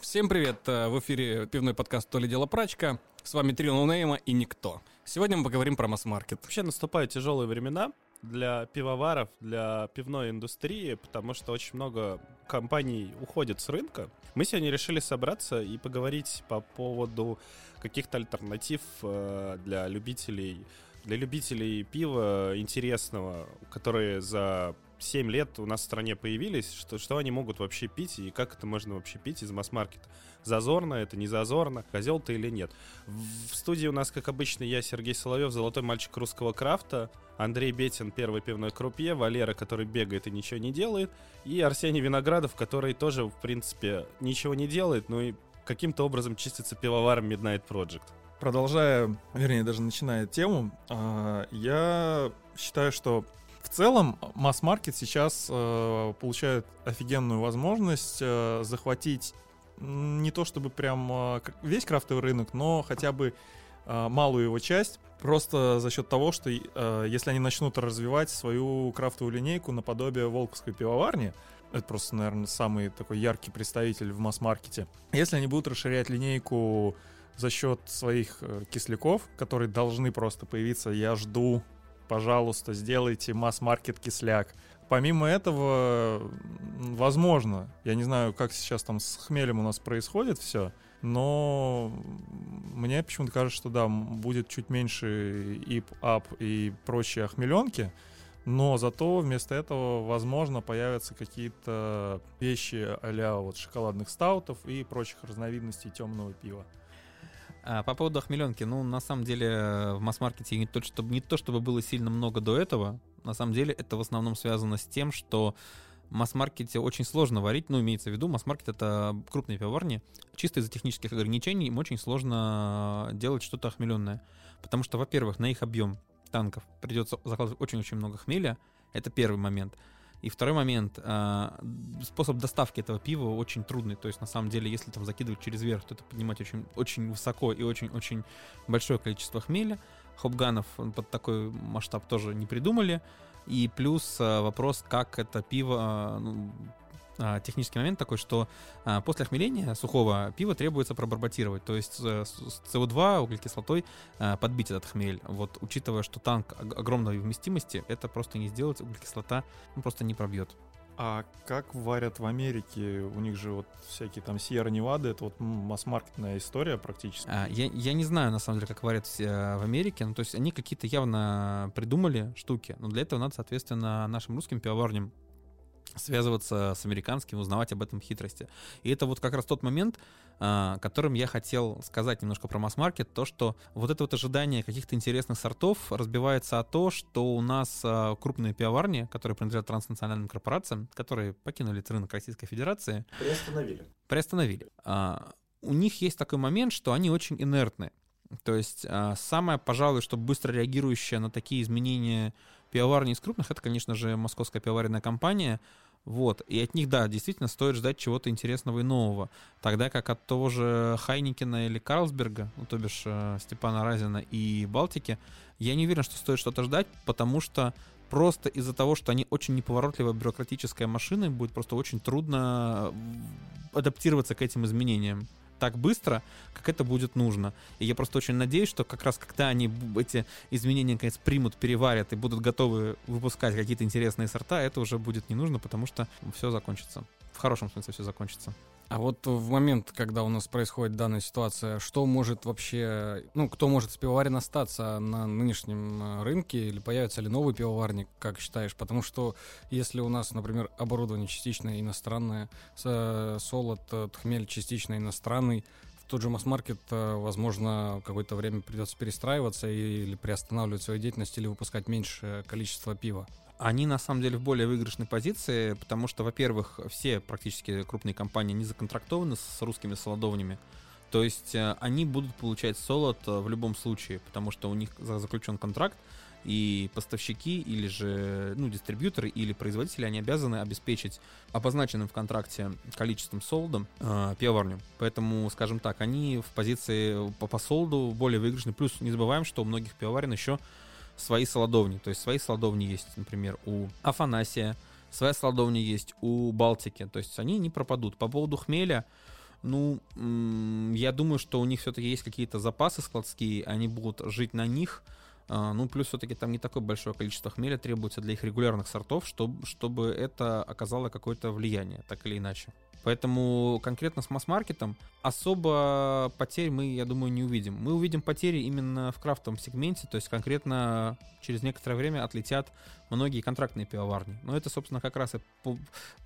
Всем привет! Э, в эфире пивной подкаст «То ли дело прачка». С вами три ноунейма и никто. Сегодня мы поговорим про масс-маркет. Вообще наступают тяжелые времена для пивоваров, для пивной индустрии, потому что очень много компаний уходит с рынка. Мы сегодня решили собраться и поговорить по поводу каких-то альтернатив э, для любителей для любителей пива интересного, которые за 7 лет у нас в стране появились, что, что они могут вообще пить и как это можно вообще пить из масс-маркета. Зазорно это, не зазорно, козел ты или нет. В, студии у нас, как обычно, я, Сергей Соловьев, золотой мальчик русского крафта, Андрей Бетин, первый пивной крупье, Валера, который бегает и ничего не делает, и Арсений Виноградов, который тоже, в принципе, ничего не делает, но и каким-то образом чистится пивоваром Midnight Project. Продолжая, вернее, даже начиная тему, а, я считаю, что в целом, масс-маркет сейчас э, получает офигенную возможность э, захватить не то чтобы прям э, весь крафтовый рынок, но хотя бы э, малую его часть, просто за счет того, что э, если они начнут развивать свою крафтовую линейку наподобие Волковской пивоварни, это просто, наверное, самый такой яркий представитель в масс-маркете. Если они будут расширять линейку за счет своих э, кисляков, которые должны просто появиться, я жду пожалуйста, сделайте масс-маркет кисляк. Помимо этого, возможно, я не знаю, как сейчас там с хмелем у нас происходит все, но мне почему-то кажется, что да, будет чуть меньше ип, ап и прочие охмеленки, но зато вместо этого, возможно, появятся какие-то вещи а вот шоколадных стаутов и прочих разновидностей темного пива. А, по поводу охмеленки, ну, на самом деле, в масс-маркете не то, чтобы, не то, чтобы было сильно много до этого. На самом деле, это в основном связано с тем, что масс-маркете очень сложно варить, ну, имеется в виду, масс-маркет — это крупные пивоварни. Чисто из-за технических ограничений им очень сложно делать что-то охмеленное. Потому что, во-первых, на их объем танков придется закладывать очень-очень много хмеля. Это первый момент. И второй момент, а, способ доставки этого пива очень трудный. То есть, на самом деле, если там закидывать через верх, то это поднимать очень, очень высоко и очень-очень большое количество хмеля. Хопганов под такой масштаб тоже не придумали. И плюс а, вопрос, как это пиво а, ну, а, технический момент такой, что а, после охмеления сухого пива требуется пробарботировать, то есть э, с СО2, углекислотой а, подбить этот хмель. Вот учитывая, что танк огромной вместимости, это просто не сделать, углекислота ну, просто не пробьет. А как варят в Америке? У них же вот всякие там Сьерра Невады, это вот масс-маркетная история практически. А, я, я не знаю, на самом деле, как варят в Америке. Ну, то есть они какие-то явно придумали штуки, но для этого надо, соответственно, нашим русским пивоварням связываться с американским, узнавать об этом хитрости. И это вот как раз тот момент, а, которым я хотел сказать немножко про масс-маркет, то, что вот это вот ожидание каких-то интересных сортов разбивается о то, что у нас а, крупные пивоварни, которые принадлежат транснациональным корпорациям, которые покинули рынок Российской Федерации. Приостановили. Приостановили. А, у них есть такой момент, что они очень инертны. То есть самое, пожалуй, что быстро реагирующее на такие изменения пивоварни из крупных, это, конечно же, московская пивоваренная компания, вот, и от них, да, действительно стоит ждать чего-то интересного и нового. Тогда как от того же Хайникина или Карлсберга, ну, то бишь э, Степана Разина и Балтики, я не уверен, что стоит что-то ждать, потому что просто из-за того, что они очень неповоротливая бюрократическая машина, будет просто очень трудно адаптироваться к этим изменениям так быстро, как это будет нужно. И я просто очень надеюсь, что как раз когда они эти изменения, наконец, примут, переварят и будут готовы выпускать какие-то интересные сорта, это уже будет не нужно, потому что все закончится. В хорошем смысле все закончится. А вот в момент, когда у нас происходит данная ситуация, что может вообще, ну, кто может с пивоварен остаться на нынешнем э, рынке, или появится ли новый пивоварник, как считаешь? Потому что если у нас, например, оборудование частично иностранное, э, солод, э, хмель частично иностранный, в тот же масс-маркет, возможно, какое-то время придется перестраиваться или приостанавливать свою деятельность, или выпускать меньшее количество пива они на самом деле в более выигрышной позиции, потому что, во-первых, все практически крупные компании не законтрактованы с русскими солодовнями. То есть э, они будут получать солод э, в любом случае, потому что у них заключен контракт, и поставщики или же ну, дистрибьюторы или производители, они обязаны обеспечить обозначенным в контракте количеством солода э, пивоварню. Поэтому, скажем так, они в позиции по, по солоду более выигрышны. Плюс не забываем, что у многих пивоварен еще свои солодовни. То есть свои солодовни есть, например, у Афанасия, своя солодовня есть у Балтики. То есть они не пропадут. По поводу хмеля, Ну, я думаю, что у них все-таки есть какие-то запасы складские, они будут жить на них. А, ну, плюс все-таки там не такое большое количество хмеля требуется для их регулярных сортов, чтобы, чтобы это оказало какое-то влияние, так или иначе. Поэтому конкретно с масс-маркетом особо потерь мы, я думаю, не увидим. Мы увидим потери именно в крафтовом сегменте, то есть конкретно через некоторое время отлетят многие контрактные пивоварни. Но это, собственно, как раз и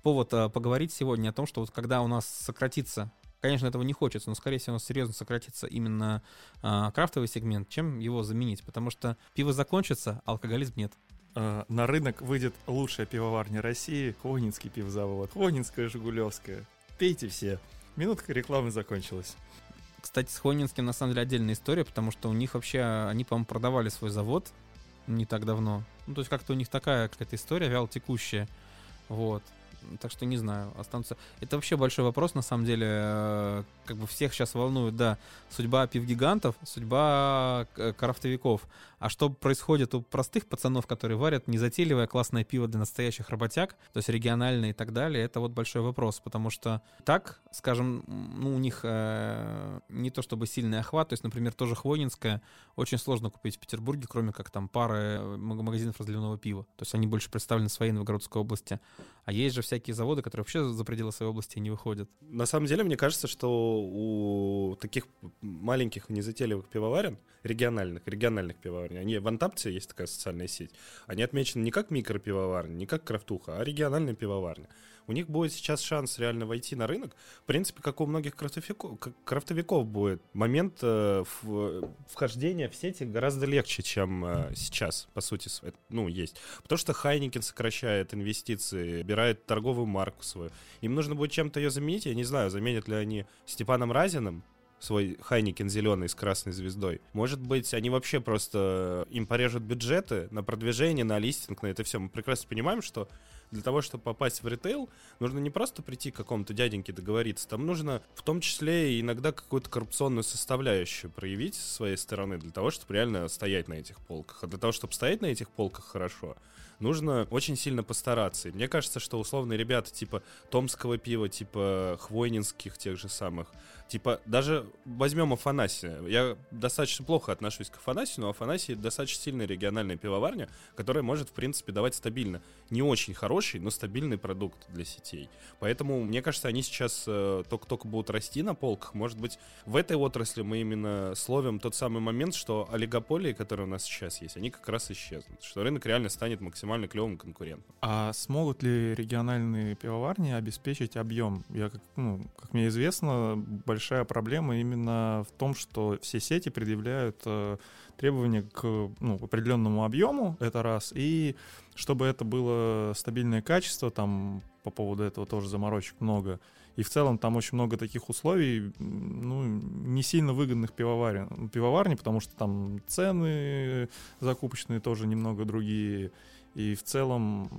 повод а, поговорить сегодня о том, что вот когда у нас сократится Конечно, этого не хочется, но, скорее всего, у нас серьезно сократится именно а, крафтовый сегмент, чем его заменить, потому что пиво закончится, а алкоголизм нет. А, на рынок выйдет лучшая пивоварня России, Хвонинский пивзавод, Хвонинская, Жигулевская. Пейте все. Минутка рекламы закончилась. Кстати, с Хвонинским на самом деле отдельная история, потому что у них вообще, они, по-моему, продавали свой завод не так давно. Ну, то есть как-то у них такая какая-то история вялотекущая. Вот так что не знаю, останутся. Это вообще большой вопрос, на самом деле. Э, как бы всех сейчас волнует, да, судьба пивгигантов, судьба э, крафтовиков. А что происходит у простых пацанов, которые варят незатейливое классное пиво для настоящих работяг, то есть региональное и так далее, это вот большой вопрос, потому что так, скажем, ну, у них э, не то чтобы сильный охват, то есть, например, тоже Хвойнинское очень сложно купить в Петербурге, кроме как там пары э, магазинов разливного пива. То есть они больше представлены своей Новгородской области. А есть же всякие заводы, которые вообще за пределы своей области не выходят. На самом деле, мне кажется, что у таких маленьких незатейливых пивоварен, региональных, региональных пивоварен, они в Антапте есть такая социальная сеть, они отмечены не как микропивоварня, не как крафтуха, а региональная пивоварня у них будет сейчас шанс реально войти на рынок. В принципе, как у многих крафтовиков, крафтовиков будет. Момент э, вхождения в сети гораздо легче, чем э, сейчас, по сути, ну, есть. Потому что Хайникин сокращает инвестиции, убирает торговую марку свою. Им нужно будет чем-то ее заменить. Я не знаю, заменят ли они Степаном Разиным, свой Хайникен зеленый с красной звездой. Может быть, они вообще просто им порежут бюджеты на продвижение, на листинг, на это все. Мы прекрасно понимаем, что для того, чтобы попасть в ритейл, нужно не просто прийти к какому-то дяденьке договориться, там нужно в том числе иногда какую-то коррупционную составляющую проявить с своей стороны для того, чтобы реально стоять на этих полках. А для того, чтобы стоять на этих полках хорошо, нужно очень сильно постараться. И мне кажется, что условные ребята типа томского пива, типа хвойнинских тех же самых, типа даже возьмем Афанасия. Я достаточно плохо отношусь к Афанасию, но Афанасий достаточно сильная региональная пивоварня, которая может, в принципе, давать стабильно. Не очень хороший, но стабильный продукт для сетей. Поэтому, мне кажется, они сейчас э, только-только будут расти на полках. Может быть, в этой отрасли мы именно словим тот самый момент, что олигополии, которые у нас сейчас есть, они как раз исчезнут. Что рынок реально станет максимально максимально клевым конкурентом. А смогут ли региональные пивоварни обеспечить объем? Я, как, ну, как мне известно, большая проблема именно в том, что все сети предъявляют э, требования к ну, определенному объему, это раз, и чтобы это было стабильное качество, там по поводу этого тоже заморочек много. И в целом там очень много таких условий, ну, не сильно выгодных пивоварен, пивоварни, потому что там цены закупочные тоже немного другие. И в целом,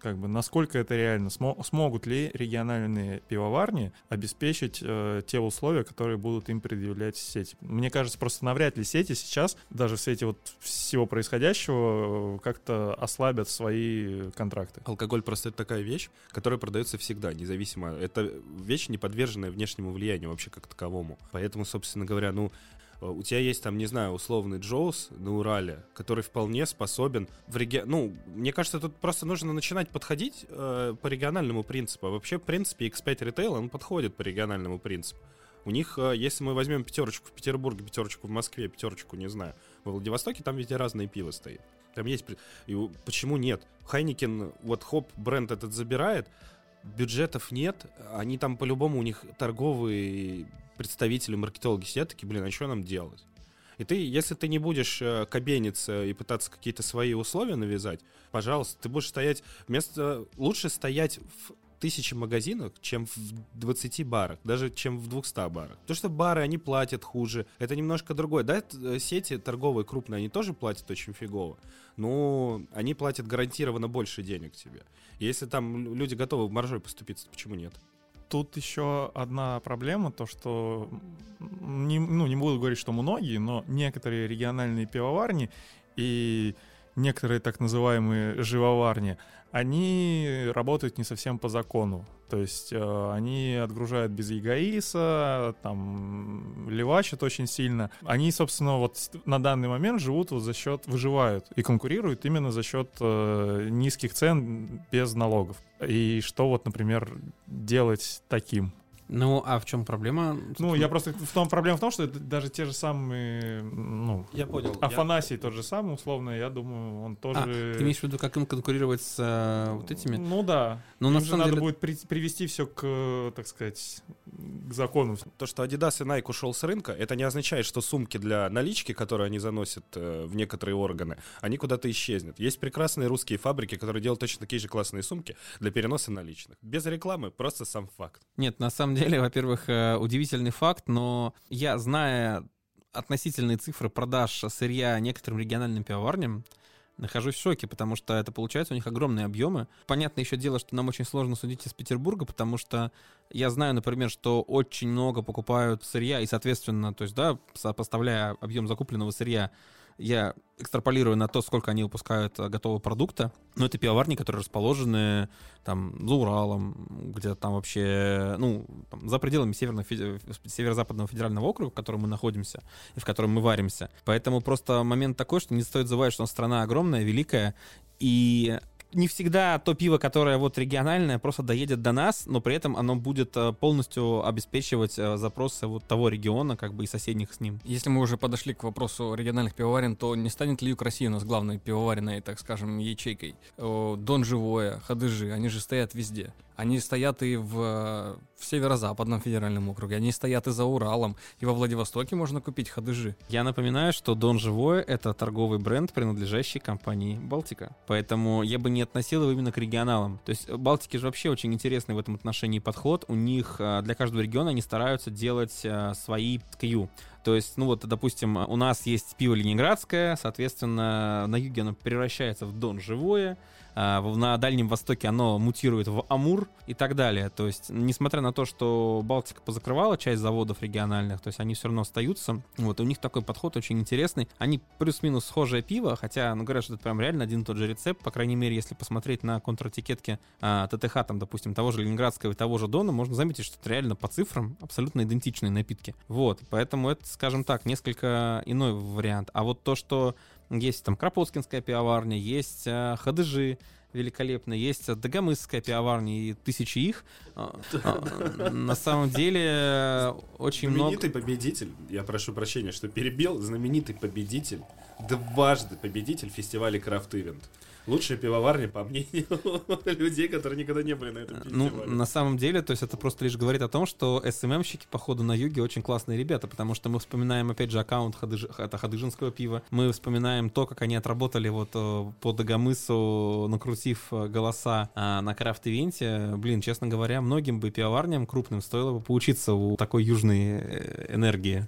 как бы, насколько это реально, смо- смогут ли региональные пивоварни обеспечить э, те условия, которые будут им предъявлять сети? Мне кажется, просто навряд ли сети сейчас, даже в свете вот всего происходящего, э, как-то ослабят свои контракты. Алкоголь просто это такая вещь, которая продается всегда, независимо. Это вещь, не подверженная внешнему влиянию вообще как таковому. Поэтому, собственно говоря, ну, у тебя есть там, не знаю, условный Jaws на Урале, который вполне способен в регион... Ну, мне кажется, тут просто нужно начинать подходить э, по региональному принципу. А вообще, в принципе, X5 Retail, он подходит по региональному принципу. У них, э, если мы возьмем пятерочку в Петербурге, пятерочку в Москве, пятерочку, не знаю, во Владивостоке, там везде разные пиво стоит. Там есть... И почему нет? Heineken, вот хоп, бренд этот забирает, бюджетов нет, они там по-любому у них торговые представители, маркетологи сидят такие, блин, а что нам делать? И ты, если ты не будешь э, кабениться и пытаться какие-то свои условия навязать, пожалуйста, ты будешь стоять вместо... Лучше стоять в тысячи магазинах, чем в 20 барах, даже чем в 200 барах. Потому что бары, они платят хуже, это немножко другое. Да, э, сети торговые крупные, они тоже платят очень фигово, но они платят гарантированно больше денег тебе. И если там люди готовы маржой поступиться, почему нет? Тут еще одна проблема, то что, не, ну, не буду говорить, что многие, но некоторые региональные пивоварни и некоторые так называемые живоварни, они работают не совсем по закону. То есть э, они отгружают без ЕГАИСа, там левачат очень сильно. Они, собственно, вот на данный момент живут вот за счет, выживают и конкурируют именно за счет э, низких цен без налогов. И что вот, например, делать таким? Ну, а в чем проблема? Ну, я просто в том проблема в том, что это даже те же самые, ну, Я понял. Афанасий тот же самый, условно, я думаю, он тоже. А, ты имеешь в виду, как им конкурировать с э, вот этими? Ну да. Ну, Им на же самом надо деле- будет при- привести все к, так сказать, к закону. То, что Adidas и Nike ушел с рынка, это не означает, что сумки для налички, которые они заносят э, в некоторые органы, они куда-то исчезнут. Есть прекрасные русские фабрики, которые делают точно такие же классные сумки для переноса наличных. Без рекламы, просто сам факт. Нет, на самом деле, во-первых, э, удивительный факт, но я, зная относительные цифры продаж сырья некоторым региональным пивоварням, нахожусь в шоке, потому что это получается у них огромные объемы. Понятно еще дело, что нам очень сложно судить из Петербурга, потому что я знаю, например, что очень много покупают сырья, и, соответственно, то есть, да, сопоставляя объем закупленного сырья, я экстраполирую на то, сколько они выпускают э, готового продукта. Но это пивоварни, которые расположены там за Уралом, где там вообще, ну, там, за пределами Северного, Северо-Западного федерального округа, в котором мы находимся и в котором мы варимся. Поэтому просто момент такой, что не стоит забывать, что страна огромная, великая, и не всегда то пиво, которое вот региональное, просто доедет до нас, но при этом оно будет э, полностью обеспечивать э, запросы вот того региона, как бы и соседних с ним. Если мы уже подошли к вопросу региональных пивоварен, то не станет ли Юг России у нас главной пивоваренной, так скажем, ячейкой? Дон Живое, Хадыжи, они же стоят везде. Они стоят и в, э, в Северо-Западном федеральном округе, они стоят и за Уралом, и во Владивостоке можно купить Хадыжи. Я напоминаю, что Дон Живое — это торговый бренд, принадлежащий компании Балтика. Поэтому я бы не относил его именно к регионалам. То есть Балтики же вообще очень интересный в этом отношении подход. У них э, для каждого региона они стараются делать э, свои SKU. То есть, ну вот, допустим, у нас есть пиво ленинградское, соответственно, на юге оно превращается в Дон Живое, а, на Дальнем Востоке оно мутирует в Амур и так далее. То есть, несмотря на то, что Балтика позакрывала часть заводов региональных, то есть они все равно остаются. Вот, и у них такой подход очень интересный. Они плюс-минус схожее пиво, хотя, ну, говорят, что это прям реально один и тот же рецепт. По крайней мере, если посмотреть на контратикетки а, ТТХ, там, допустим, того же Ленинградского и того же Дона, можно заметить, что это реально по цифрам абсолютно идентичные напитки. Вот, поэтому это, скажем так, несколько иной вариант. А вот то, что есть там Кропоткинская пивоварня, есть а, Хадыжи, великолепно. Есть Дагомысская пивоварня и тысячи их. А, а, На самом деле э, очень много... Знаменитый победитель, я прошу прощения, что перебил, знаменитый победитель, дважды победитель фестиваля Крафт Ивент. Лучшая пивоварня, по мнению людей, которые никогда не были на этом Ну, фестивале. на самом деле, то есть это просто лишь говорит о том, что СММщики, походу, на юге очень классные ребята, потому что мы вспоминаем, опять же, аккаунт Хадыж- это Хадыжинского пива, мы вспоминаем то, как они отработали вот э, по Дагомысу, накрутив э, голоса а, на крафт-ивенте. Блин, честно говоря, многим бы пивоварням крупным стоило бы поучиться у такой южной э, энергии.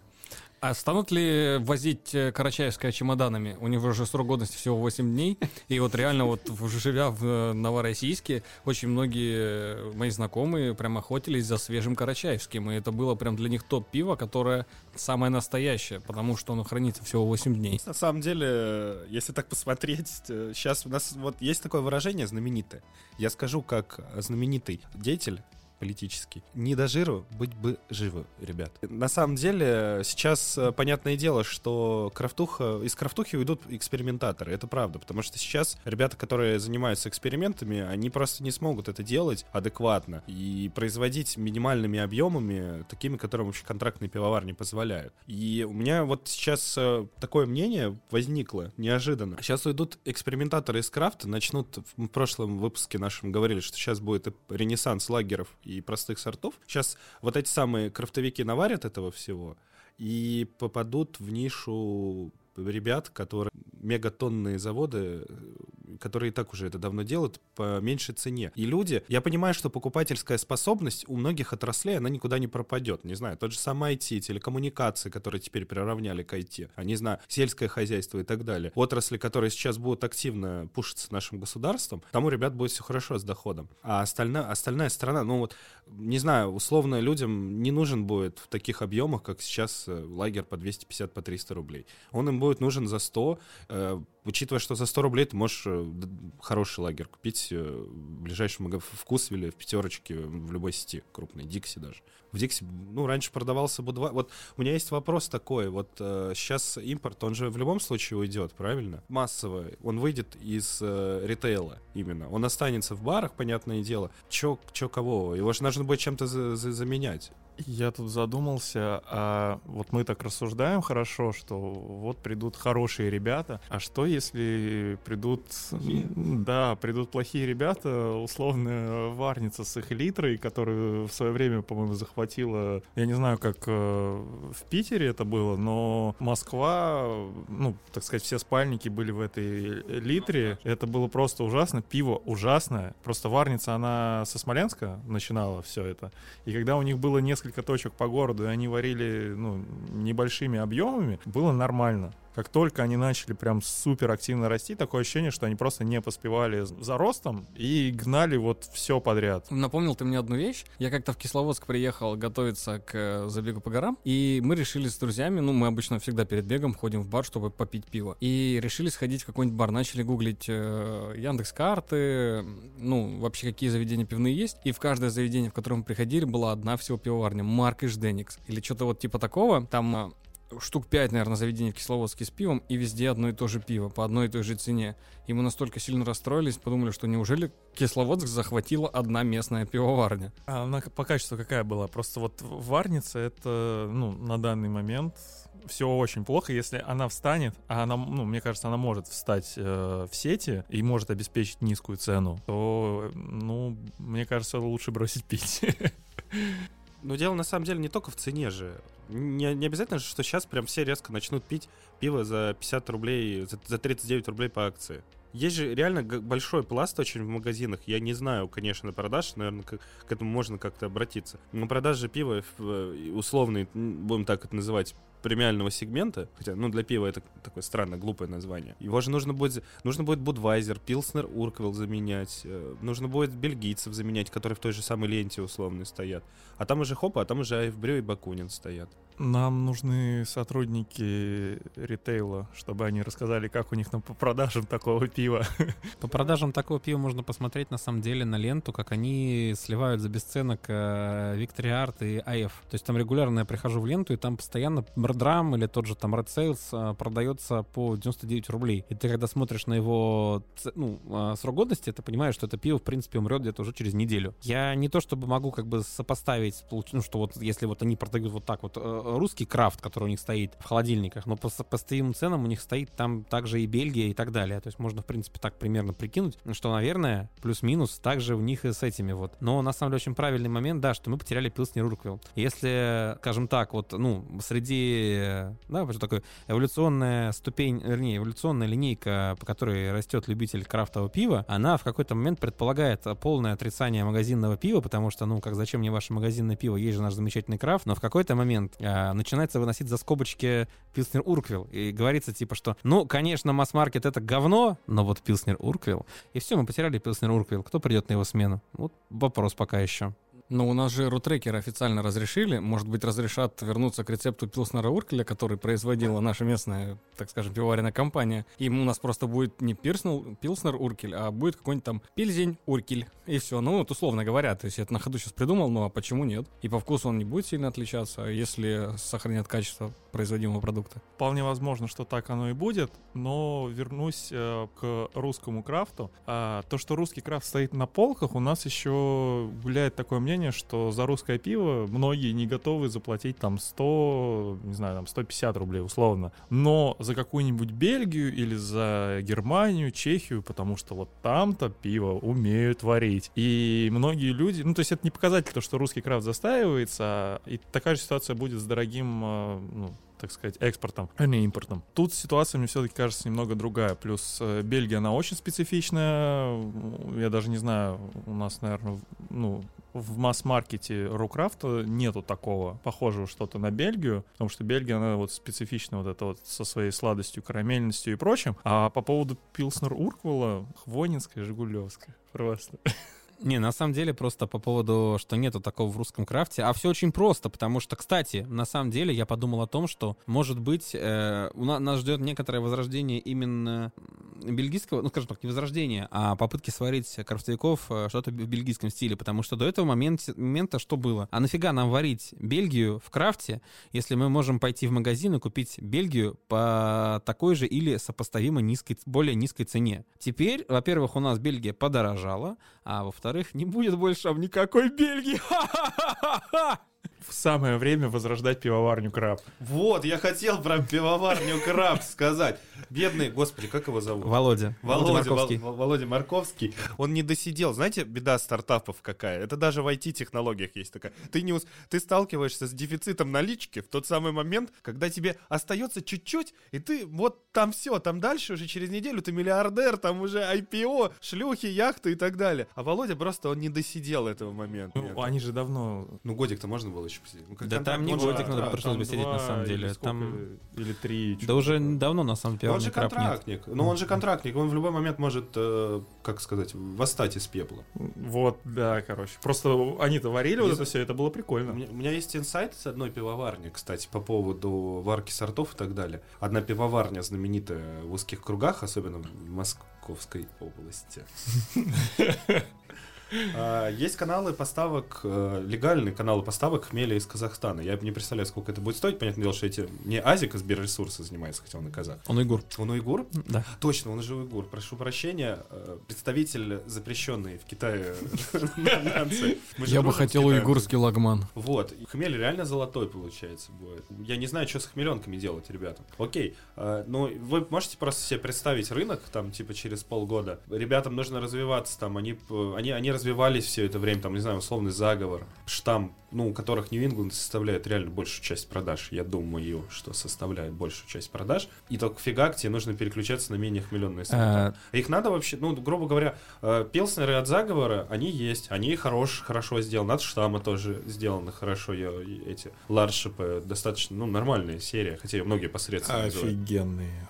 А станут ли возить э, Карачаевское чемоданами? У него же срок годности всего 8 дней. И вот реально вот живя в э, Новороссийске, очень многие э, мои знакомые прям охотились за свежим Карачаевским. И это было прям для них топ пиво, которое самое настоящее, потому что оно хранится всего 8 дней. На самом деле, если так посмотреть, сейчас у нас вот есть такое выражение знаменитое. Я скажу, как знаменитый деятель политический. Не до жиру, быть бы живы, ребят. На самом деле, сейчас э, понятное дело, что крафтуха, из крафтухи уйдут экспериментаторы. Это правда, потому что сейчас ребята, которые занимаются экспериментами, они просто не смогут это делать адекватно и производить минимальными объемами, такими, которым вообще контрактные пивоварни позволяют. И у меня вот сейчас э, такое мнение возникло неожиданно. Сейчас уйдут экспериментаторы из крафта, начнут, в прошлом выпуске нашем говорили, что сейчас будет ренессанс лагеров и простых сортов. Сейчас вот эти самые крафтовики наварят этого всего и попадут в нишу ребят, которые мегатонные заводы которые и так уже это давно делают, по меньшей цене. И люди, я понимаю, что покупательская способность у многих отраслей, она никуда не пропадет. Не знаю, тот же самый IT, телекоммуникации, которые теперь приравняли к IT, а не знаю, сельское хозяйство и так далее. Отрасли, которые сейчас будут активно пушиться нашим государством, там у ребят будет все хорошо с доходом. А остальная, остальная страна, ну вот, не знаю, условно людям не нужен будет в таких объемах, как сейчас э, лагерь по 250, по 300 рублей. Он им будет нужен за 100, э, учитывая, что за 100 рублей ты можешь э, хороший лагерь купить э, в ближайшем в Вкусвилле, в пятерочке, в любой сети крупной, Дикси даже. В Дикси, ну, раньше продавался Бу-2. Вот у меня есть вопрос такой, вот э, сейчас импорт, он же в любом случае уйдет, правильно? Массовый, он выйдет из э, ритейла именно. Он останется в барах, понятное дело. Чё, чё кого? Его же нужно будет чем-то за за заменять. Я тут задумался, а вот мы так рассуждаем хорошо, что вот придут хорошие ребята, а что если придут, да, придут плохие ребята, условно варница с их литрой, которую в свое время, по-моему, захватила, я не знаю, как э, в Питере это было, но Москва, ну, так сказать, все спальники были в этой литре, это было просто ужасно, пиво ужасное, просто варница, она со Смоленска начинала все это, и когда у них было несколько несколько точек по городу, и они варили ну, небольшими объемами, было нормально. Как только они начали прям супер активно расти, такое ощущение, что они просто не поспевали за ростом и гнали вот все подряд. Напомнил ты мне одну вещь. Я как-то в Кисловодск приехал готовиться к э, забегу по горам, и мы решили с друзьями, ну, мы обычно всегда перед бегом ходим в бар, чтобы попить пиво. И решили сходить в какой-нибудь бар, начали гуглить э, Яндекс карты, ну, вообще какие заведения пивные есть. И в каждое заведение, в которое мы приходили, была одна всего пивоварня, Марк и Жденикс. Или что-то вот типа такого. Там э, штук 5, наверное, заведений в Кисловодске с пивом, и везде одно и то же пиво, по одной и той же цене. И мы настолько сильно расстроились, подумали, что неужели Кисловодск захватила одна местная пивоварня. А она по качеству какая была? Просто вот варница, это, ну, на данный момент все очень плохо, если она встанет, а она, ну, мне кажется, она может встать э, в сети и может обеспечить низкую цену, то, ну, мне кажется, лучше бросить пить. Но дело на самом деле не только в цене же. Не, не обязательно что сейчас прям все резко начнут пить пиво за 50 рублей, за, за 39 рублей по акции. Есть же реально большой пласт очень в магазинах. Я не знаю, конечно, продаж, наверное, к, к этому можно как-то обратиться. Но продажи пива э, условный, будем так это называть, премиального сегмента, хотя, ну, для пива это такое странное, глупое название. Его же нужно будет, нужно будет Будвайзер, Пилснер, Урквилл заменять, э, нужно будет бельгийцев заменять, которые в той же самой ленте условно стоят. А там уже Хопа, а там уже Айфбрю и Бакунин стоят. Нам нужны сотрудники ритейла, чтобы они рассказали, как у них там по продажам такого пива. По продажам такого пива можно посмотреть на самом деле на ленту, как они сливают за бесценок Victory Art и AF. То есть там регулярно я прихожу в ленту, и там постоянно Брдрам или тот же там Red Sales э, продается по 99 рублей. И ты когда смотришь на его ну, э, срок годности, ты понимаешь, что это пиво в принципе умрет где-то уже через неделю. Я не то чтобы могу как бы сопоставить, ну что вот если вот они продают вот так вот э, русский крафт, который у них стоит в холодильниках, но по постоянным ценам у них стоит там также и Бельгия и так далее. То есть можно, в принципе, так примерно прикинуть, что, наверное, плюс-минус также у них и с этими вот. Но на самом деле очень правильный момент, да, что мы потеряли Пилснер Урквилл. Если, скажем так, вот, ну, среди, да, что такое эволюционная ступень, вернее, эволюционная линейка, по которой растет любитель крафтового пива, она в какой-то момент предполагает полное отрицание магазинного пива, потому что, ну, как зачем мне ваше магазинное пиво, есть же наш замечательный крафт, но в какой-то момент а, начинается выносить за скобочки Пилснер Урквилл. И говорится типа, что, ну, конечно, масс-маркет это говно, но вот Пилснер Урквилл. И все, мы потеряли Пилснер Урквилл. Кто придет на его смену? Вот вопрос пока еще. Но у нас же рутрекеры официально разрешили. Может быть, разрешат вернуться к рецепту Пилснера Уркеля, который производила наша местная, так скажем, пивоваренная компания. И у нас просто будет не Пирснел, Пилснер Уркель, а будет какой-нибудь там Пильзень Уркель. И все. Ну, вот условно говоря, то есть я это на ходу сейчас придумал, ну а почему нет? И по вкусу он не будет сильно отличаться, если сохранят качество производимого продукта. Вполне возможно, что так оно и будет, но вернусь э, к русскому крафту. А, то, что русский крафт стоит на полках, у нас еще гуляет такое мнение, что за русское пиво многие не готовы заплатить там 100, не знаю, там 150 рублей условно. Но за какую-нибудь Бельгию или за Германию, Чехию, потому что вот там-то пиво умеют варить. И многие люди, ну то есть это не показатель то, что русский крафт застаивается, и такая же ситуация будет с дорогим, э, ну, так сказать, экспортом, а не импортом. Тут ситуация, мне все-таки кажется, немного другая. Плюс э, Бельгия, она очень специфичная. Я даже не знаю, у нас, наверное, ну, в масс-маркете Рукрафта нету такого похожего что-то на Бельгию, потому что Бельгия, она вот специфична вот это вот со своей сладостью, карамельностью и прочим. А по поводу Пилснер Урквала, Хвонинская, Жигулевская. Просто. Не, на самом деле просто по поводу, что нету такого в русском крафте, а все очень просто, потому что, кстати, на самом деле я подумал о том, что, может быть, э, у нас, нас ждет некоторое возрождение именно бельгийского, ну, скажем так, не возрождение, а попытки сварить крафтовиков э, что-то в бельгийском стиле, потому что до этого момента, момента что было? А нафига нам варить Бельгию в крафте, если мы можем пойти в магазин и купить Бельгию по такой же или сопоставимо низкой, более низкой цене? Теперь, во-первых, у нас Бельгия подорожала, а во-вторых, не будет больше никакой Бельгии. В самое время возрождать пивоварню Краб. Вот, я хотел про пивоварню Краб сказать. Бедный, господи, как его зовут? Володя. Володя, Марковский. Вол- Володя Марковский. Он не досидел. Знаете, беда стартапов какая? Это даже в IT-технологиях есть такая. Ты, не ус- ты сталкиваешься с дефицитом налички в тот самый момент, когда тебе остается чуть-чуть, и ты вот там все, там дальше уже через неделю ты миллиардер, там уже IPO, шлюхи, яхты и так далее. А Володя просто он не досидел этого момента. Ну, они же давно... Ну, годик-то можно было еще посидеть. Ну, как Да контракт, там не годик, надо контракт. пришлось бы там сидеть на самом деле. Или, сколько, Там- или три. Да уже давно, на самом деле, Ну, он же краб нет. контрактник. Ну, он же контрактник. Он в любой момент может, э, как сказать, восстать из пепла. Вот, да, короче. Просто они-то варили вот это все, это было У прикольно. меня, у меня есть инсайт с одной пивоварни, кстати, по поводу варки сортов и так далее. Одна пивоварня знаменитая в узких кругах, особенно в Московской области. А, Есть каналы поставок, э, легальные каналы поставок хмеля из Казахстана. Я не представляю, сколько это будет стоить. Понятное дело, что эти... Не Азик из Бирресурса занимается, хотя он и казах. Он уйгур. Он уйгур? Да. Точно, он же уйгур. Прошу прощения. э, Представитель запрещенный в Китае Я бы хотел уйгурский лагман. Вот. Хмель реально золотой получается будет. Я не знаю, что с хмеленками делать, ребята. Окей. э, ну, вы можете просто себе представить рынок, там, типа, через полгода. Ребятам нужно развиваться, там, они, они, они развивались все это время, там, не знаю, условный заговор, штамм, ну, у которых Нью-Ингланд составляет реально большую часть продаж. Я думаю, что составляет большую часть продаж. И только фига, тебе нужно переключаться на менее хмеленные сорта. Э, Их надо вообще, ну, грубо говоря, э, пилснеры от заговора, они есть, они хорош, хорошо сделаны, от штамма тоже сделаны хорошо, я- эти ларшипы достаточно, ну, нормальная серия, хотя ее многие посредственно называют. Офигенные.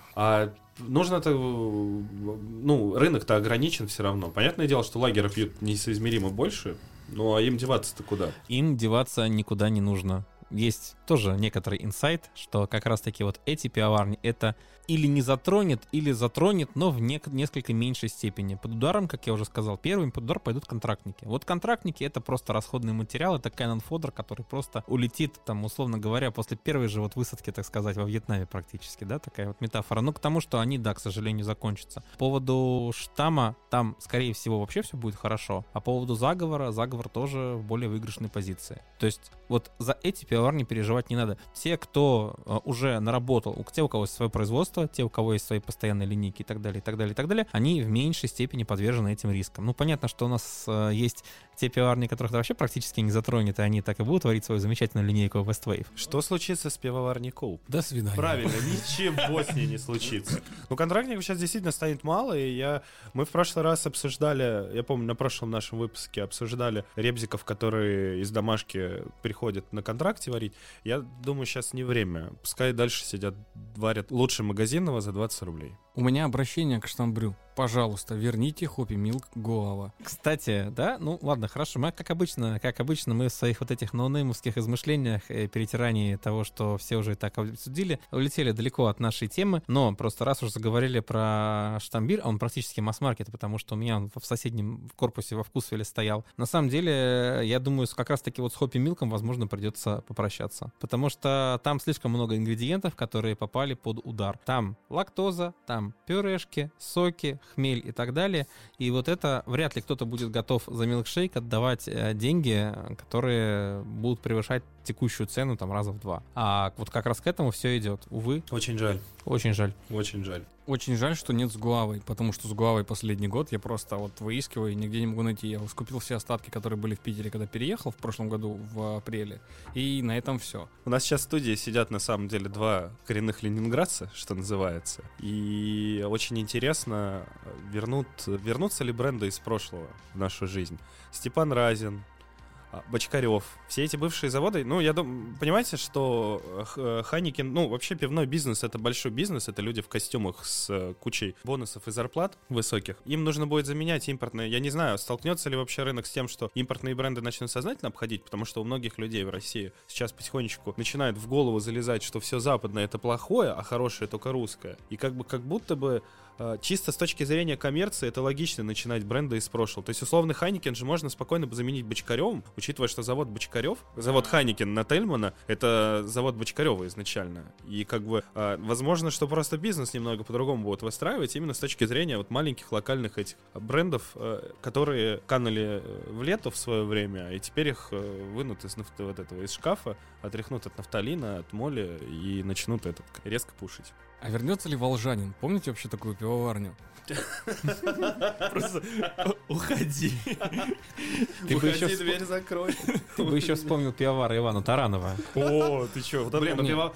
А нужно-то, ну, рынок-то ограничен все равно. Понятное дело, что лагеры пьют несоизмеримо больше, ну, а им деваться-то куда? им деваться никуда не нужно. Есть тоже некоторый инсайт, что как раз-таки вот эти пивоварни это или не затронет, или затронет, но в нек- несколько меньшей степени. Под ударом, как я уже сказал, первым под удар пойдут контрактники. Вот контрактники это просто расходный материал, это канон фодер, который просто улетит, там, условно говоря, после первой же вот высадки, так сказать, во Вьетнаме практически, да, такая вот метафора. Ну, к тому, что они, да, к сожалению, закончатся. По поводу штамма, там, скорее всего, вообще все будет хорошо. А по поводу заговора, заговор тоже в более выигрышной позиции. То есть вот за эти пивоварни переживать не надо. Те, кто э, уже наработал, те, у кого есть свое производство, те, у кого есть свои постоянные линейки и так далее, и так далее, и так далее, они в меньшей степени подвержены этим рискам. Ну, понятно, что у нас э, есть те пивоварни, которых это вообще практически не затронет, и они так и будут творить свою замечательную линейку Westwave. Что случится с пивоварней Коуп? До свидания. Правильно, ничего с ней не случится. Ну, контрактников сейчас действительно станет мало, и я... Мы в прошлый раз обсуждали, я помню, на прошлом нашем выпуске обсуждали ребзиков, которые из домашки приходят на контракте варить. Я думаю, сейчас не время. Пускай дальше сидят, варят лучше магазинного за 20 рублей. У меня обращение к штамбрю. Пожалуйста, верните Хоппи Милк Гоава. Кстати, да, ну ладно, хорошо. Мы, как обычно, как обычно, мы в своих вот этих ноунеймовских измышлениях и перетирании того, что все уже и так обсудили, улетели далеко от нашей темы. Но просто раз уже заговорили про штамбир, а он практически масс-маркет, потому что у меня он в соседнем корпусе во Вкусвилле стоял. На самом деле, я думаю, как раз-таки вот с Хоппи Милком, возможно, придется попрощаться. Потому что там слишком много ингредиентов, которые попали под удар. Там лактоза, там пюрешки, соки, хмель и так далее. И вот это вряд ли кто-то будет готов за милкшейк отдавать э, деньги, которые будут превышать текущую цену там раза в два. А вот как раз к этому все идет. Увы, Очень жаль, очень жаль. очень жаль. Очень жаль, что нет с Гуавой, потому что с Гуавой последний год я просто вот выискиваю и нигде не могу найти. Я скупил все остатки, которые были в Питере, когда переехал в прошлом году в апреле, и на этом все. У нас сейчас в студии сидят на самом деле два коренных ленинградца, что называется. И очень интересно, вернут, вернутся ли бренды из прошлого в нашу жизнь. Степан Разин, Бочкарев. Все эти бывшие заводы, ну, я думаю, понимаете, что э, Ханикин, ну, вообще пивной бизнес — это большой бизнес, это люди в костюмах с э, кучей бонусов и зарплат высоких. Им нужно будет заменять импортные, я не знаю, столкнется ли вообще рынок с тем, что импортные бренды начнут сознательно обходить, потому что у многих людей в России сейчас потихонечку начинает в голову залезать, что все западное — это плохое, а хорошее — только русское. И как бы как будто бы Э, чисто с точки зрения коммерции это логично начинать бренды из прошлого. То есть условный Heineken же можно спокойно заменить Бочкаревым, учитывая, что завод Бочкарев, завод Heineken на Тельмана, это завод Бочкарева изначально. И как бы э, возможно, что просто бизнес немного по-другому будет выстраивать именно с точки зрения вот маленьких локальных этих брендов, э, которые канули в лету в свое время, и теперь их вынут из вот этого из шкафа, отряхнут от нафталина, от моли и начнут этот резко пушить. А вернется ли Волжанин? Помните вообще такую пивоварню? Просто уходи. Ты бы еще дверь закрой. Ты бы еще вспомнил пивовара Ивана Таранова. О, ты что? Блин, ну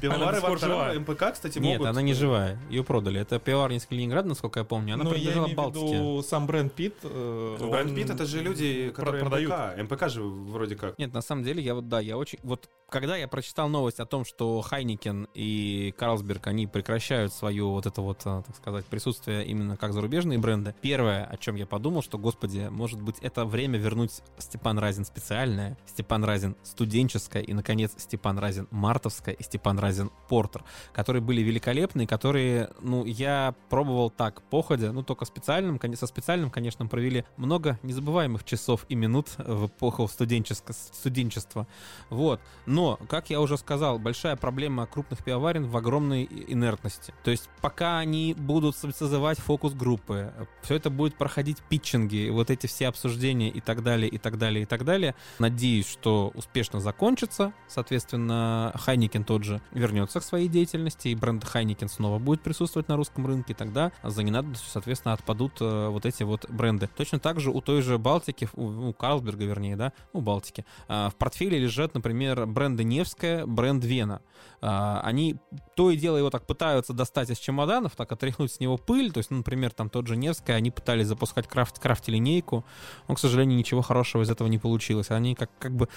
Пивовары Вартарова, МПК, кстати, Нет, могут... она не живая. Ее продали. Это пивоварня из Калининграда, насколько я помню. Она Но принадлежала я Балтике. Виду, сам бренд Пит. Э, ну, бренд Пит это же люди, которые продают. МПК. МПК же вроде как. Нет, на самом деле, я вот, да, я очень... Вот когда я прочитал новость о том, что Хайникен и Карлсберг, они прекращают свое вот это вот, а, так сказать, присутствие именно как зарубежные бренды, первое, о чем я подумал, что, господи, может быть, это время вернуть Степан Разин специальное, Степан Разин студенческое и, наконец, Степан Разин мартовское и Степан Разин портер, которые были великолепны, которые, ну, я пробовал так, походя, ну, только специальным, со специальным, конечно, провели много незабываемых часов и минут в эпоху студенчества. Вот. Но, как я уже сказал, большая проблема крупных пивоварен в огромной инертности. То есть, пока они будут созывать фокус-группы, все это будет проходить питчинги, вот эти все обсуждения и так далее, и так далее, и так далее. Надеюсь, что успешно закончится. Соответственно, Heineken тот же вернется к своей деятельности, и бренд Heineken снова будет присутствовать на русском рынке, тогда за ненадобностью, соответственно, отпадут э, вот эти вот бренды. Точно так же у той же Балтики, у, у Карлсберга, вернее, да, у Балтики, э, в портфеле лежат, например, бренды Невская, бренд Вена. Э, они то и дело его так пытаются достать из чемоданов, так отряхнуть с него пыль, то есть, ну, например, там тот же Невская, они пытались запускать крафт, крафт-линейку, но, к сожалению, ничего хорошего из этого не получилось. Они как, как бы,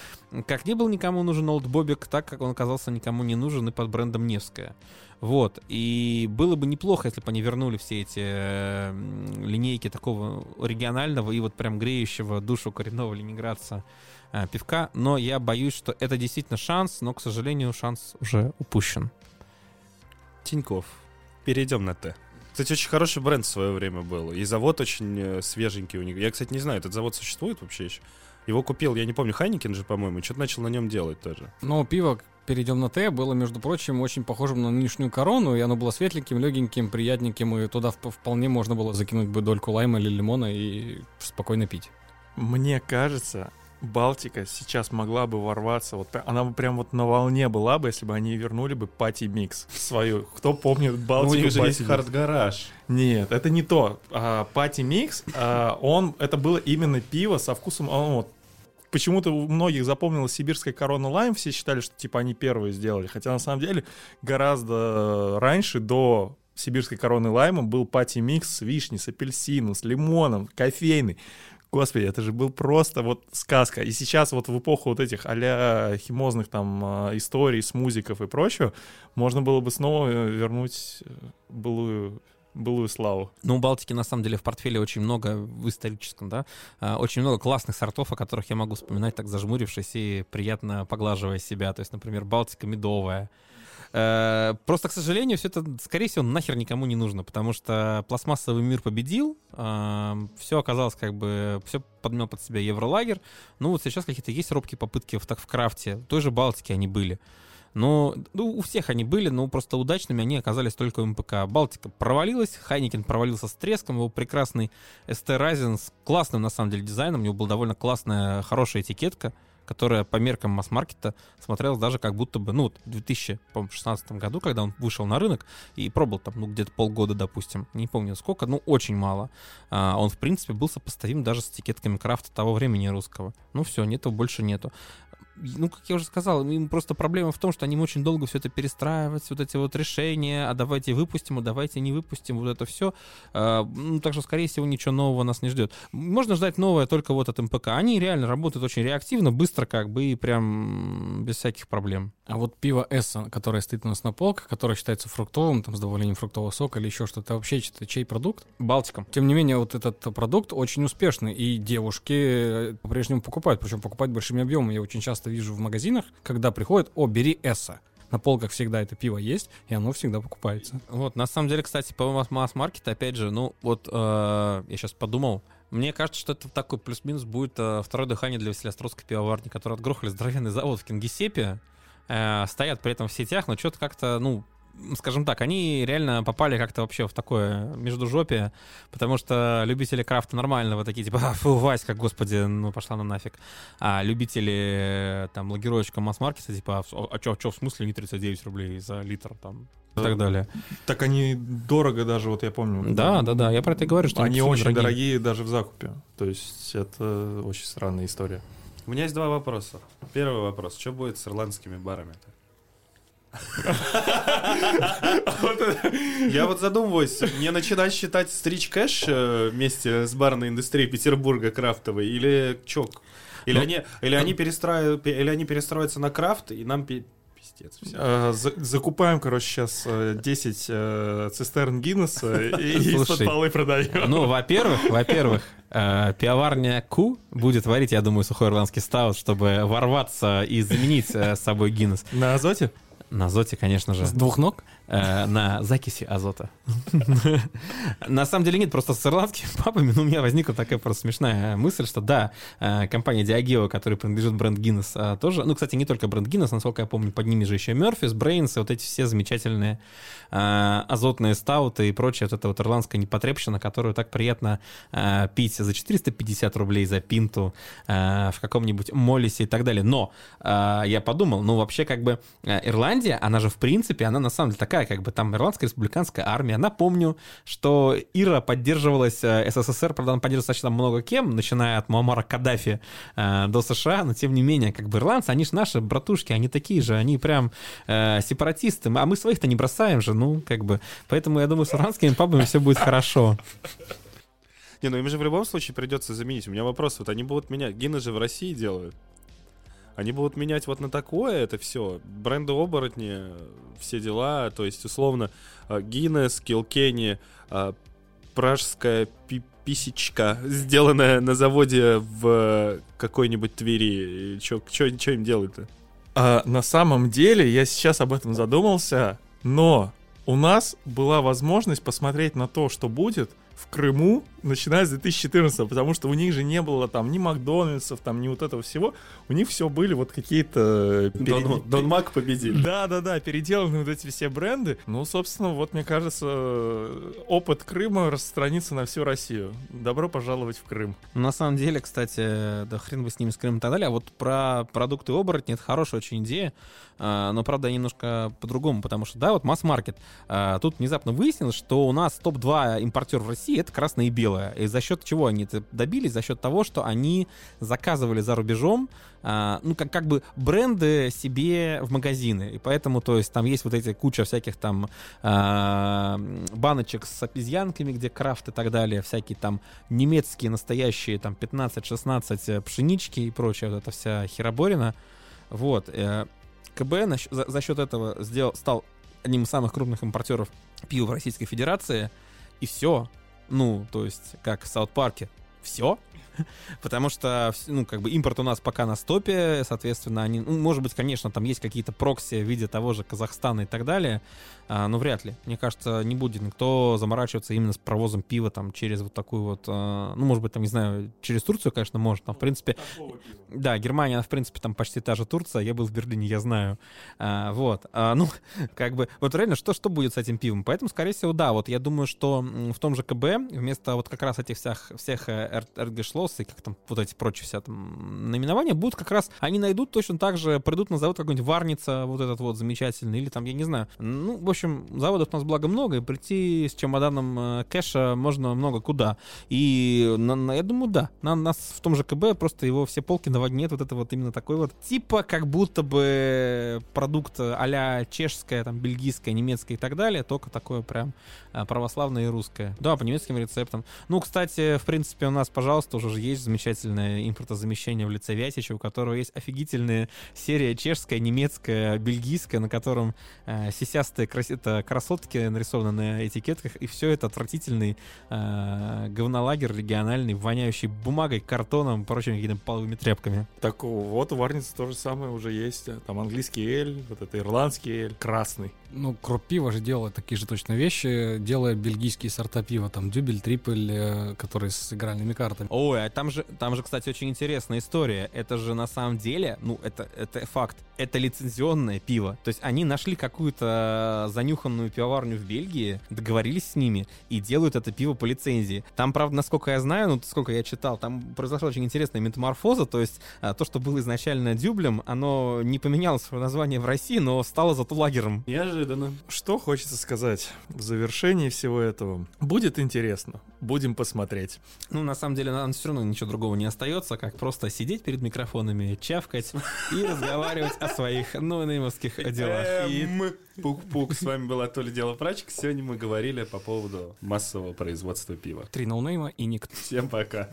как не был никому нужен Олд Бобик, так как он оказался никому не нужен и под брендом Невская. Вот. И было бы неплохо, если бы они вернули все эти линейки такого регионального и вот прям греющего душу коренного ленинградца э, пивка. Но я боюсь, что это действительно шанс, но, к сожалению, шанс уже упущен. Тиньков. Перейдем на Т. Кстати, очень хороший бренд в свое время был. И завод очень э, свеженький у них. Я, кстати, не знаю, этот завод существует вообще еще? Его купил, я не помню, Хайникин же, по-моему, что-то начал на нем делать тоже. Но пиво перейдем на Т, было, между прочим, очень похожим на нынешнюю корону, и оно было светленьким, легеньким, приятненьким, и туда вполне можно было закинуть бы дольку лайма или лимона и спокойно пить. Мне кажется, Балтика сейчас могла бы ворваться, вот она бы прям вот на волне была бы, если бы они вернули бы party mix свою. Кто помнит Балтику? Ну, у них же есть Hard Garage. Нет, это не то. Party mix, а, он, это было именно пиво со вкусом, он вот почему-то у многих запомнилась сибирская корона лайм, все считали, что типа они первые сделали, хотя на самом деле гораздо раньше, до сибирской короны лайма, был party mix с вишней, с апельсином, с лимоном, кофейный. Господи, это же был просто вот сказка. И сейчас вот в эпоху вот этих а химозных там а, историй, с музыков и прочего, можно было бы снова вернуть э, былую былую славу. Ну, у Балтики, на самом деле, в портфеле очень много, в историческом, да, а, очень много классных сортов, о которых я могу вспоминать, так зажмурившись и приятно поглаживая себя. То есть, например, Балтика медовая, э, Просто, к сожалению, все это, скорее всего, нахер никому не нужно, потому что пластмассовый мир победил, все оказалось как бы, все подмел под себя Евролагер. Ну вот сейчас какие-то есть робкие попытки в, так в крафте, в той же Балтике они были. Но ну, у всех они были, но просто удачными они оказались только у МПК. Балтика провалилась, Хайникин провалился с треском, его прекрасный ST Ryzen с классным, на самом деле, дизайном, у него была довольно классная, хорошая этикетка, которое по меркам масс-маркета смотрелось даже как будто бы, ну, вот в 2016 году, когда он вышел на рынок и пробовал там, ну, где-то полгода, допустим, не помню сколько, ну, очень мало, а, он, в принципе, был сопоставим даже с этикетками крафта того времени русского. Ну, все, нету, больше нету ну, как я уже сказал, им просто проблема в том, что они очень долго все это перестраивать, вот эти вот решения, а давайте выпустим, а давайте не выпустим, вот это все. А, ну, так что, скорее всего, ничего нового нас не ждет. Можно ждать новое только вот от МПК. Они реально работают очень реактивно, быстро как бы и прям без всяких проблем. А вот пиво Эсса, которое стоит у нас на полках, которое считается фруктовым, там, с добавлением фруктового сока или еще что-то, вообще это чей продукт? Балтиком. Тем не менее, вот этот продукт очень успешный, и девушки э, по-прежнему покупают, причем покупают большими объемами. Я очень часто вижу в магазинах, когда приходят, о, бери Эсса. На полках всегда это пиво есть, и оно всегда покупается. Вот, на самом деле, кстати, по масс-маркету, опять же, ну, вот э, я сейчас подумал, мне кажется, что это такой плюс-минус будет э, второе дыхание для Василиостровской пивоварни, который отгрохали здоровенный завод в Кингисеппе, э, стоят при этом в сетях, но что-то как-то, ну, скажем так, они реально попали как-то вообще в такое междужопие, потому что любители крафта нормального такие, типа, а, фу, Васька, господи, ну пошла на нафиг. А любители там лагировочка масс-маркета, типа, а, а чё, чё, в смысле не 39 рублей за литр там? и так далее. Так они дорого даже, вот я помню. Да, да, да, я про это и говорю, что они, они очень дорогие. дорогие даже в закупе. То есть это очень странная история. У меня есть два вопроса. Первый вопрос. Что будет с ирландскими барами? Я вот задумываюсь, мне начинать считать стрич кэш э, вместе с барной индустрией Петербурга крафтовой или чок? Или ну, они, или они перестраивают, или они перестроятся на крафт и нам пиздец. Все. А, за, закупаем, короче, сейчас 10 э, цистерн Гиннесса и из-под полы продаем. Ну, во-первых, во-первых, э, пивоварня Ку будет варить, я думаю, сухой ирландский стаут, чтобы ворваться и заменить с собой Гиннес. На азоте? На азоте, конечно же. С двух ног? Э, на закиси азота. На самом деле нет, просто с ирландскими папами, ну, у меня возникла такая просто смешная мысль, что да, э, компания Diageo, которая принадлежит бренд Guinness, а, тоже, ну, кстати, не только бренд Guinness, насколько я помню, под ними же еще Murphy's, Brains, и вот эти все замечательные э, азотные стауты и прочее, вот эта вот ирландская непотребщина, которую так приятно пить за 450 рублей за пинту в каком-нибудь Моллисе и так далее. Но я подумал, ну, вообще, как бы, Ирландия, она же, в принципе, она на самом деле такая, как бы там Ирландская республиканская армия. Напомню, что Ира поддерживалась э, СССР, правда, она поддерживалась достаточно много кем, начиная от Муаммара Каддафи э, до США, но тем не менее, как бы ирландцы, они же наши братушки, они такие же, они прям э, сепаратисты, а мы своих-то не бросаем же, ну, как бы. Поэтому я думаю, с ирландскими пабами все будет хорошо. Не, ну им же в любом случае придется заменить. У меня вопрос, вот они будут менять. Гины же в России делают. Они будут менять вот на такое это все. Бренды оборотни, все дела. То есть, условно, Гиннес, Килкенни, пражская писечка, сделанная на заводе в какой-нибудь Твери. Что им делают-то? А, на самом деле, я сейчас об этом задумался, но у нас была возможность посмотреть на то, что будет в Крыму начиная с 2014, потому что у них же не было там ни Макдональдсов, там ни вот этого всего. У них все были вот какие-то... Перед... Дон, Дон Мак победили. Да-да-да, переделаны вот эти все бренды. Ну, собственно, вот мне кажется, опыт Крыма распространится на всю Россию. Добро пожаловать в Крым. На самом деле, кстати, да хрен бы с ними, с Крымом и так далее. А вот про продукты оборотни, это хорошая очень идея. А, но, правда, немножко по-другому, потому что, да, вот масс-маркет. А, тут внезапно выяснилось, что у нас топ-2 импортер в России — это красное и белое. И за счет чего они это добились? За счет того, что они заказывали за рубежом, а, ну, как, как бы бренды себе в магазины. И поэтому, то есть, там есть вот эти куча всяких там а, баночек с обезьянками, где крафт и так далее, всякие там немецкие настоящие, там 15-16 э, пшенички и прочее, вот эта вся хероборина. Вот. Э, КБ за счет этого сделал, стал одним из самых крупных импортеров пива в Российской Федерации. И все. Ну, то есть, как в Саут-парке. Все, потому что, ну, как бы импорт у нас пока на стопе, соответственно, они, ну, может быть, конечно, там есть какие-то прокси в виде того же Казахстана и так далее, а, но вряд ли. Мне кажется, не будет никто заморачиваться именно с провозом пива там через вот такую вот, а, ну, может быть, там, не знаю, через Турцию, конечно, может, там, в принципе, да, Германия, она, в принципе, там почти та же Турция, я был в Берлине, я знаю, а, вот, а, ну, как бы, вот реально, что, что будет с этим пивом? Поэтому, скорее всего, да, вот я думаю, что в том же КБ вместо вот как раз этих всех, всех э, Schloss и как там вот эти прочие вся там наименования будут как раз, они найдут точно так же, придут на завод какой-нибудь Варница, вот этот вот замечательный, или там, я не знаю. Ну, в общем, заводов у нас благо много, и прийти с чемоданом э, кэша можно много куда. И на, на, я думаю, да, на нас в том же КБ просто его все полки наводнет вот это вот именно такой вот, типа как будто бы продукт а-ля чешская, там, бельгийская, немецкая и так далее, только такое прям а, православное и русское. Да, по немецким рецептам. Ну, кстати, в принципе, у нас, пожалуйста, уже же есть замечательное импортозамещение в лице Вятича, у которого есть офигительная серия чешская, немецкая, бельгийская, на котором э, сисястые крас... это красотки нарисованы на этикетках, и все это отвратительный э, говнолагерь региональный, воняющий бумагой, картоном, прочими какими-то половыми тряпками. Так вот у Варницы то же самое уже есть. Там английский эль, вот это ирландский эль, красный. Ну, Кроп пиво же делает такие же точно вещи, делая бельгийские сорта пива, там дюбель, трипель, э, которые с игральными картами. Ой, а там же, там же, кстати, очень интересная история. Это же на самом деле, ну, это, это факт, это лицензионное пиво. То есть они нашли какую-то занюханную пивоварню в Бельгии, договорились с ними и делают это пиво по лицензии. Там, правда, насколько я знаю, ну, сколько я читал, там произошла очень интересная метаморфоза, то есть а, то, что было изначально дюблем, оно не поменяло свое название в России, но стало зато лагером. Неожиданно. Что хочется сказать в завершении всего этого? Будет интересно. Будем посмотреть. Ну, на самом деле, нам все равно ничего другого не остается, как просто сидеть перед микрофонами, чавкать и разговаривать о своих ноунеймовских делах. И Пук-пук, с вами была Толя Дело Прачек. Сегодня мы говорили по поводу массового производства пива. Три ноунейма и никто. Всем пока.